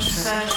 fecho. fecho.